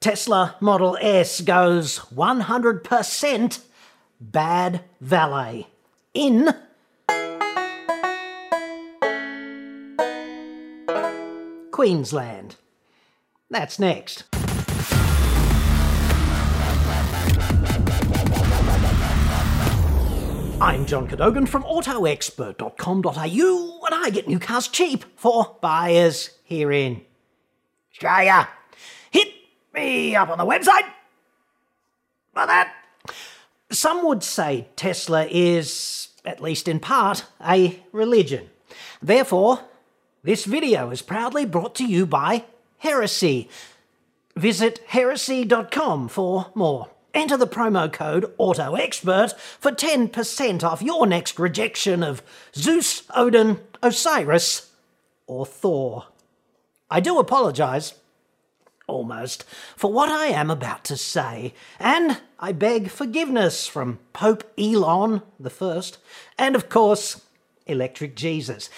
Tesla Model S goes 100% bad valet in Queensland. That's next. I'm John Cadogan from AutoExpert.com.au and I get new cars cheap for buyers here in Australia. Me up on the website for that. Some would say Tesla is, at least in part, a religion. Therefore, this video is proudly brought to you by Heresy. Visit heresy.com for more. Enter the promo code AutoExpert for 10% off your next rejection of Zeus, Odin, Osiris, or Thor. I do apologise, almost, for what I am about to say, and I beg forgiveness from Pope Elon the First, and of course, Electric Jesus.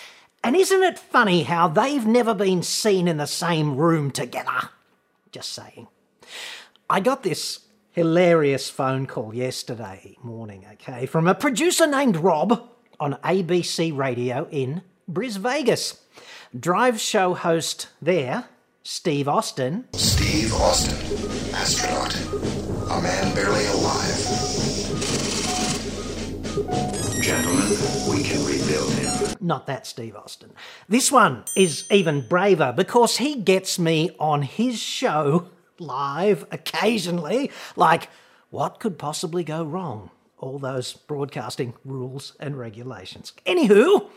And isn't it funny how they've never been seen in the same room together? Just saying. I got this hilarious phone call yesterday morning, okay, from a producer named Rob on ABC Radio in Bris Vegas. Drive show host there, Steve Austin. Steve Austin, astronaut, a man barely alive. Gentlemen, we can rebuild him. Not that Steve Austin. This one is even braver because he gets me on his show live occasionally. Like, what could possibly go wrong? All those broadcasting rules and regulations. Anywho,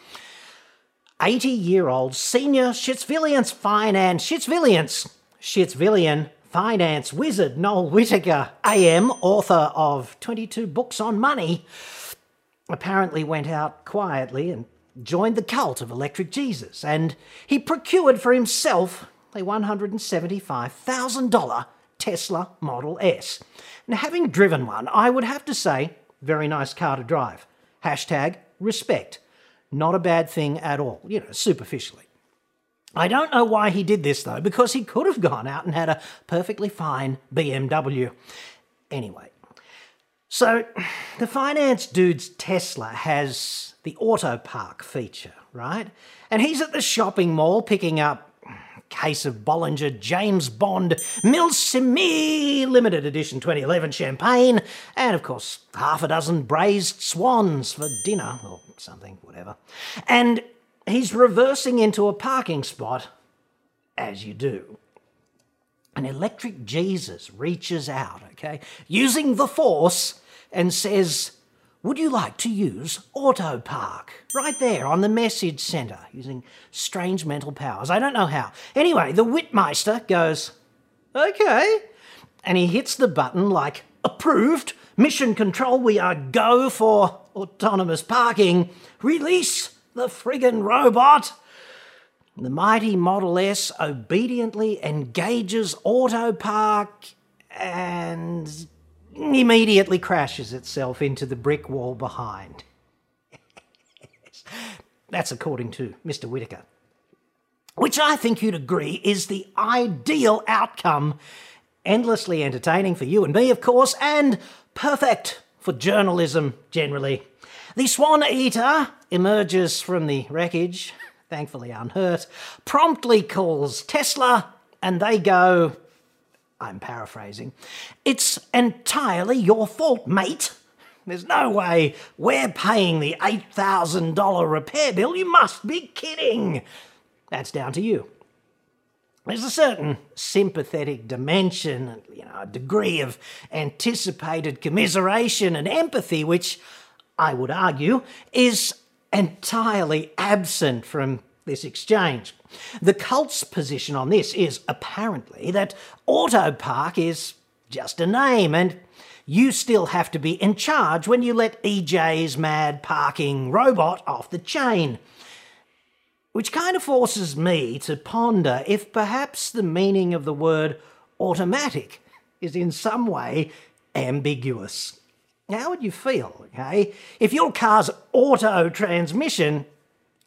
80 year old senior Shitsvillians finance, Shitsvillians, Shitsvillian finance wizard Noel Whittaker, AM, author of 22 books on money, apparently went out quietly and joined the cult of Electric Jesus, and he procured for himself a $175,000 Tesla Model S. Now, having driven one, I would have to say, very nice car to drive. Hashtag respect. Not a bad thing at all, you know, superficially. I don't know why he did this though, because he could have gone out and had a perfectly fine BMW. Anyway, so the finance dude's Tesla has the auto park feature, right? And he's at the shopping mall picking up case of Bollinger James Bond Millésime Limited Edition 2011 champagne, and of course half a dozen braised swans for dinner or something, whatever. And he's reversing into a parking spot, as you do. An electric Jesus reaches out, okay, using the force and says, Would you like to use Auto Park? Right there on the message center, using strange mental powers. I don't know how. Anyway, the Whitmeister goes, Okay. And he hits the button like, Approved. Mission control, we are go for autonomous parking. Release the friggin' robot. The mighty Model S obediently engages Auto Park and immediately crashes itself into the brick wall behind. That's according to Mr. Whittaker. Which I think you'd agree is the ideal outcome. Endlessly entertaining for you and me, of course, and perfect for journalism generally. The Swan Eater emerges from the wreckage, thankfully unhurt, promptly calls Tesla, and they go, I'm paraphrasing, it's entirely your fault, mate. There's no way we're paying the $8,000 repair bill. You must be kidding. That's down to you. There's a certain sympathetic dimension, you know, a degree of anticipated commiseration and empathy, which I would argue is entirely absent from this exchange. The cult's position on this is apparently that Autopark is just a name and you still have to be in charge when you let EJ's mad parking robot off the chain. Which kind of forces me to ponder if perhaps the meaning of the word automatic is in some way ambiguous. How would you feel, okay, if your car's auto transmission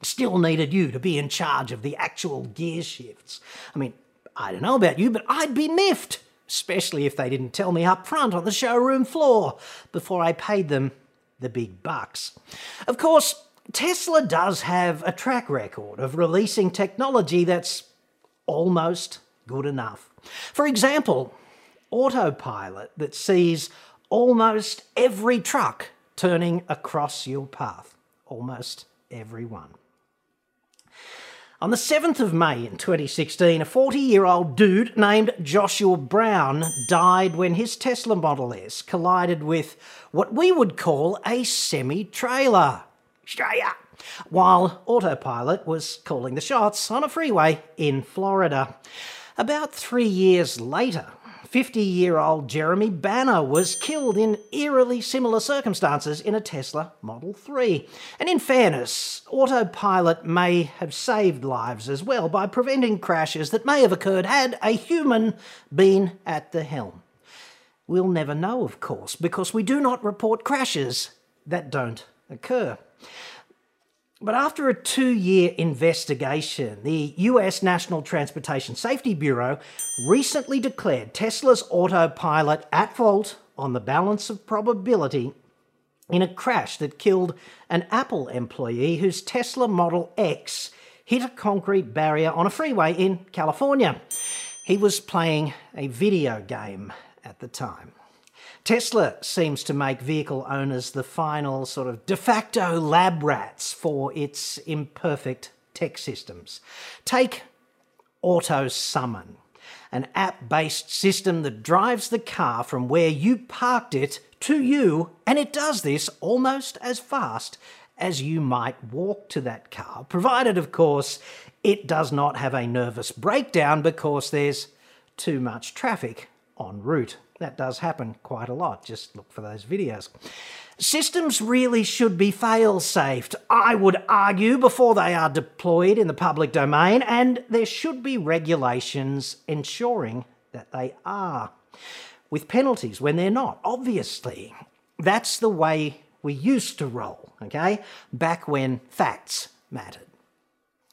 still needed you to be in charge of the actual gear shifts? I mean, I don't know about you, but I'd be miffed. especially if they didn't tell me up front on the showroom floor before I paid them the big bucks. Of course, Tesla does have a track record of releasing technology that's almost good enough. For example, autopilot that sees almost every truck turning across your path. Almost every one. On the 7th of May in 2016, a 40 year old dude named Joshua Brown died when his Tesla Model S collided with what we would call a semi trailer. Australia! While autopilot was calling the shots on a freeway in Florida. About three years later, 50 year old Jeremy Banner was killed in eerily similar circumstances in a Tesla Model 3. And in fairness, autopilot may have saved lives as well by preventing crashes that may have occurred had a human been at the helm. We'll never know, of course, because we do not report crashes that don't occur. But after a two year investigation, the US National Transportation Safety Bureau recently declared Tesla's autopilot at fault on the balance of probability in a crash that killed an Apple employee whose Tesla Model X hit a concrete barrier on a freeway in California. He was playing a video game at the time. Tesla seems to make vehicle owners the final sort of de facto lab rats for its imperfect tech systems. Take Auto Summon, an app based system that drives the car from where you parked it to you, and it does this almost as fast as you might walk to that car, provided, of course, it does not have a nervous breakdown because there's too much traffic en route. That does happen quite a lot. Just look for those videos. Systems really should be fail safed, I would argue, before they are deployed in the public domain, and there should be regulations ensuring that they are. With penalties when they're not, obviously. That's the way we used to roll, okay? Back when facts mattered.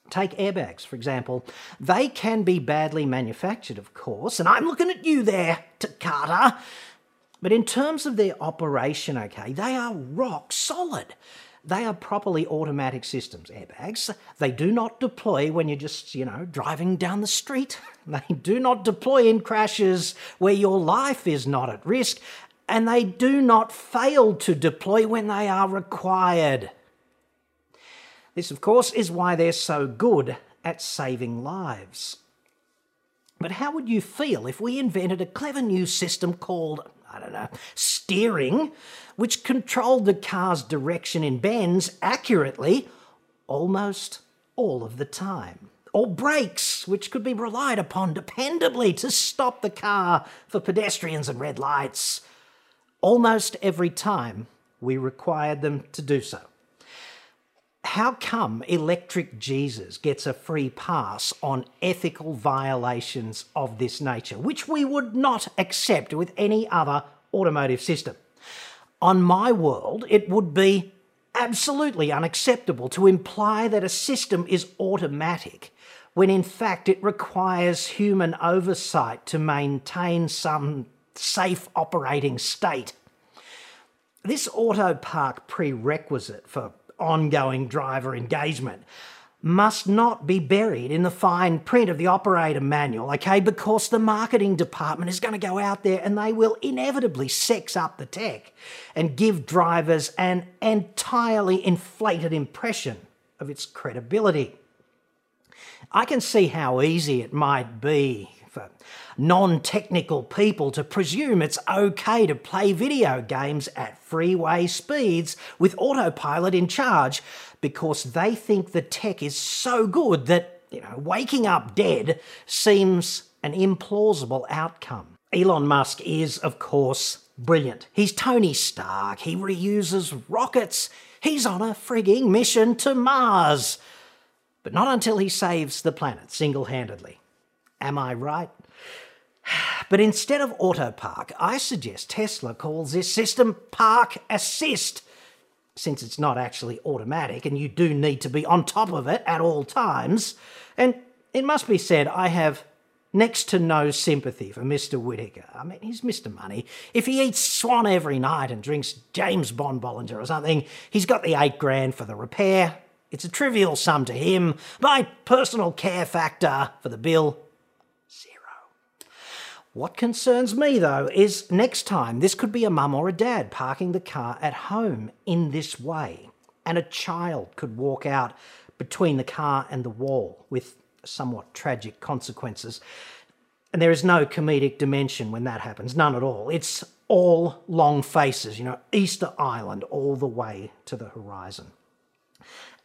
Take airbags, for example. They can be badly manufactured, of course, and I'm looking at you there, Takata. But in terms of their operation, okay, they are rock solid. They are properly automatic systems, airbags. They do not deploy when you're just, you know, driving down the street. They do not deploy in crashes where your life is not at risk. And they do not fail to deploy when they are required. This, of course, is why they're so good at saving lives. But how would you feel if we invented a clever new system called, I don't know, steering, which controlled the car's direction in bends accurately almost all of the time? Or brakes, which could be relied upon dependably to stop the car for pedestrians and red lights. Almost every time we required them to do so how come Electric Jesus gets a free pass on ethical violations of this nature, which we would not accept with any other automotive system? On my world, it would be absolutely unacceptable to imply that a system is automatic when in fact it requires human oversight to maintain some safe operating state. This auto park prerequisite for ongoing driver engagement must not be buried in the fine print of the operator manual, okay? Because the marketing department is going to go out there and they will inevitably sex up the tech and give drivers an entirely inflated impression of its credibility. I can see how easy it might be for non technical people to presume it's okay to play video games at freeway speeds with autopilot in charge because they think the tech is so good that, you know, waking up dead seems an implausible outcome. Elon Musk is, of course, brilliant. He's Tony Stark, he reuses rockets, he's on a frigging mission to Mars. But not until he saves the planet single handedly. Am I right? But instead of auto park, I suggest Tesla calls this system park assist, since it's not actually automatic and you do need to be on top of it at all times. And it must be said, I have next to no sympathy for Mr. Whittaker. I mean, he's Mr. Money. If he eats swan every night and drinks James Bond Bollinger or something, he's got the eight grand for the repair. It's a trivial sum to him. My personal care factor for the bill, zero. What concerns me, though, is next time this could be a mum or a dad parking the car at home in this way, and a child could walk out between the car and the wall with somewhat tragic consequences. And there is no comedic dimension when that happens, none at all. It's all long faces, you know, Easter Island all the way to the horizon.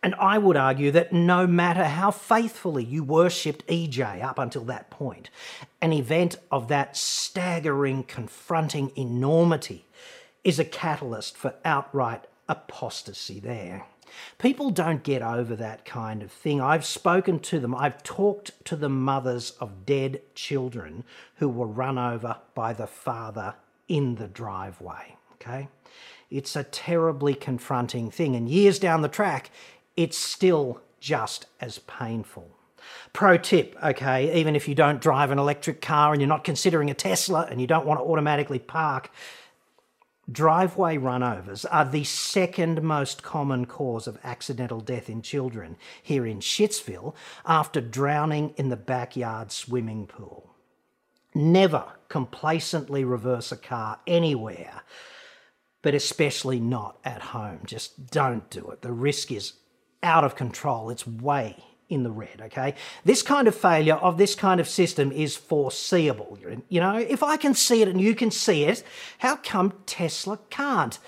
And I would argue that no matter how faithfully you worshipped EJ up until that point, an event of that staggering, confronting enormity is a catalyst for outright apostasy there. People don't get over that kind of thing. I've spoken to them, I've talked to the mothers of dead children who were run over by the father in the driveway. Okay? It's a terribly confronting thing, and years down the track, it's still just as painful. Pro tip, okay, even if you don't drive an electric car and you're not considering a Tesla and you don't want to automatically park, Driveway runovers are the second most common cause of accidental death in children here in Shitsville after drowning in the backyard swimming pool. Never complacently reverse a car anywhere, but especially not at home. Just don't do it. The risk is out of control. It's way in the red, okay? This kind of failure of this kind of system is foreseeable. You know, if I can see it and you can see it, how come Tesla can't?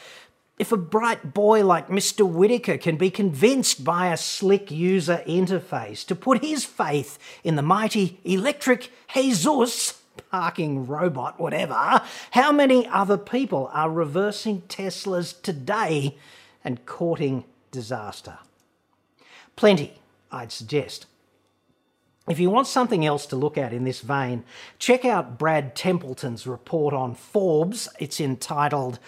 If a bright boy like Mr. Whittaker can be convinced by a slick user interface to put his faith in the mighty electric Jesus, parking robot, whatever, how many other people are reversing Teslas today and courting disaster? Plenty. I'd suggest. If you want something else to look at in this vein, check out Brad Templeton's report on Forbes. It's entitled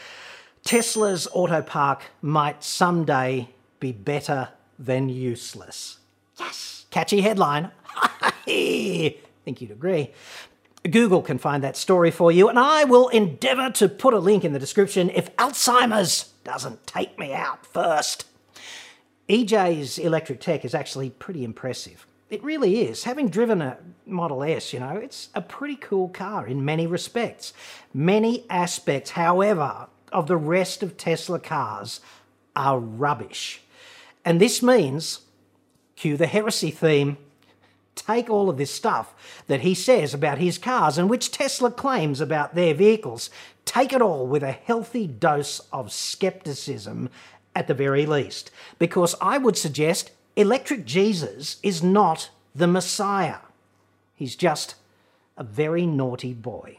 Tesla's Auto Park Might Someday Be Better Than Useless. Yes! Catchy headline. I think you'd agree. Google can find that story for you, and I will endeavour to put a link in the description if Alzheimer's doesn't take me out first. EJ's electric tech is actually pretty impressive. It really is. Having driven a Model S, you know, it's a pretty cool car in many respects. Many aspects, however, of the rest of Tesla cars are rubbish. And this means, cue the heresy theme, take all of this stuff that he says about his cars and which Tesla claims about their vehicles, take it all with a healthy dose of skepticism at the very least, because I would suggest Electric Jesus is not the Messiah. He's just a very naughty boy.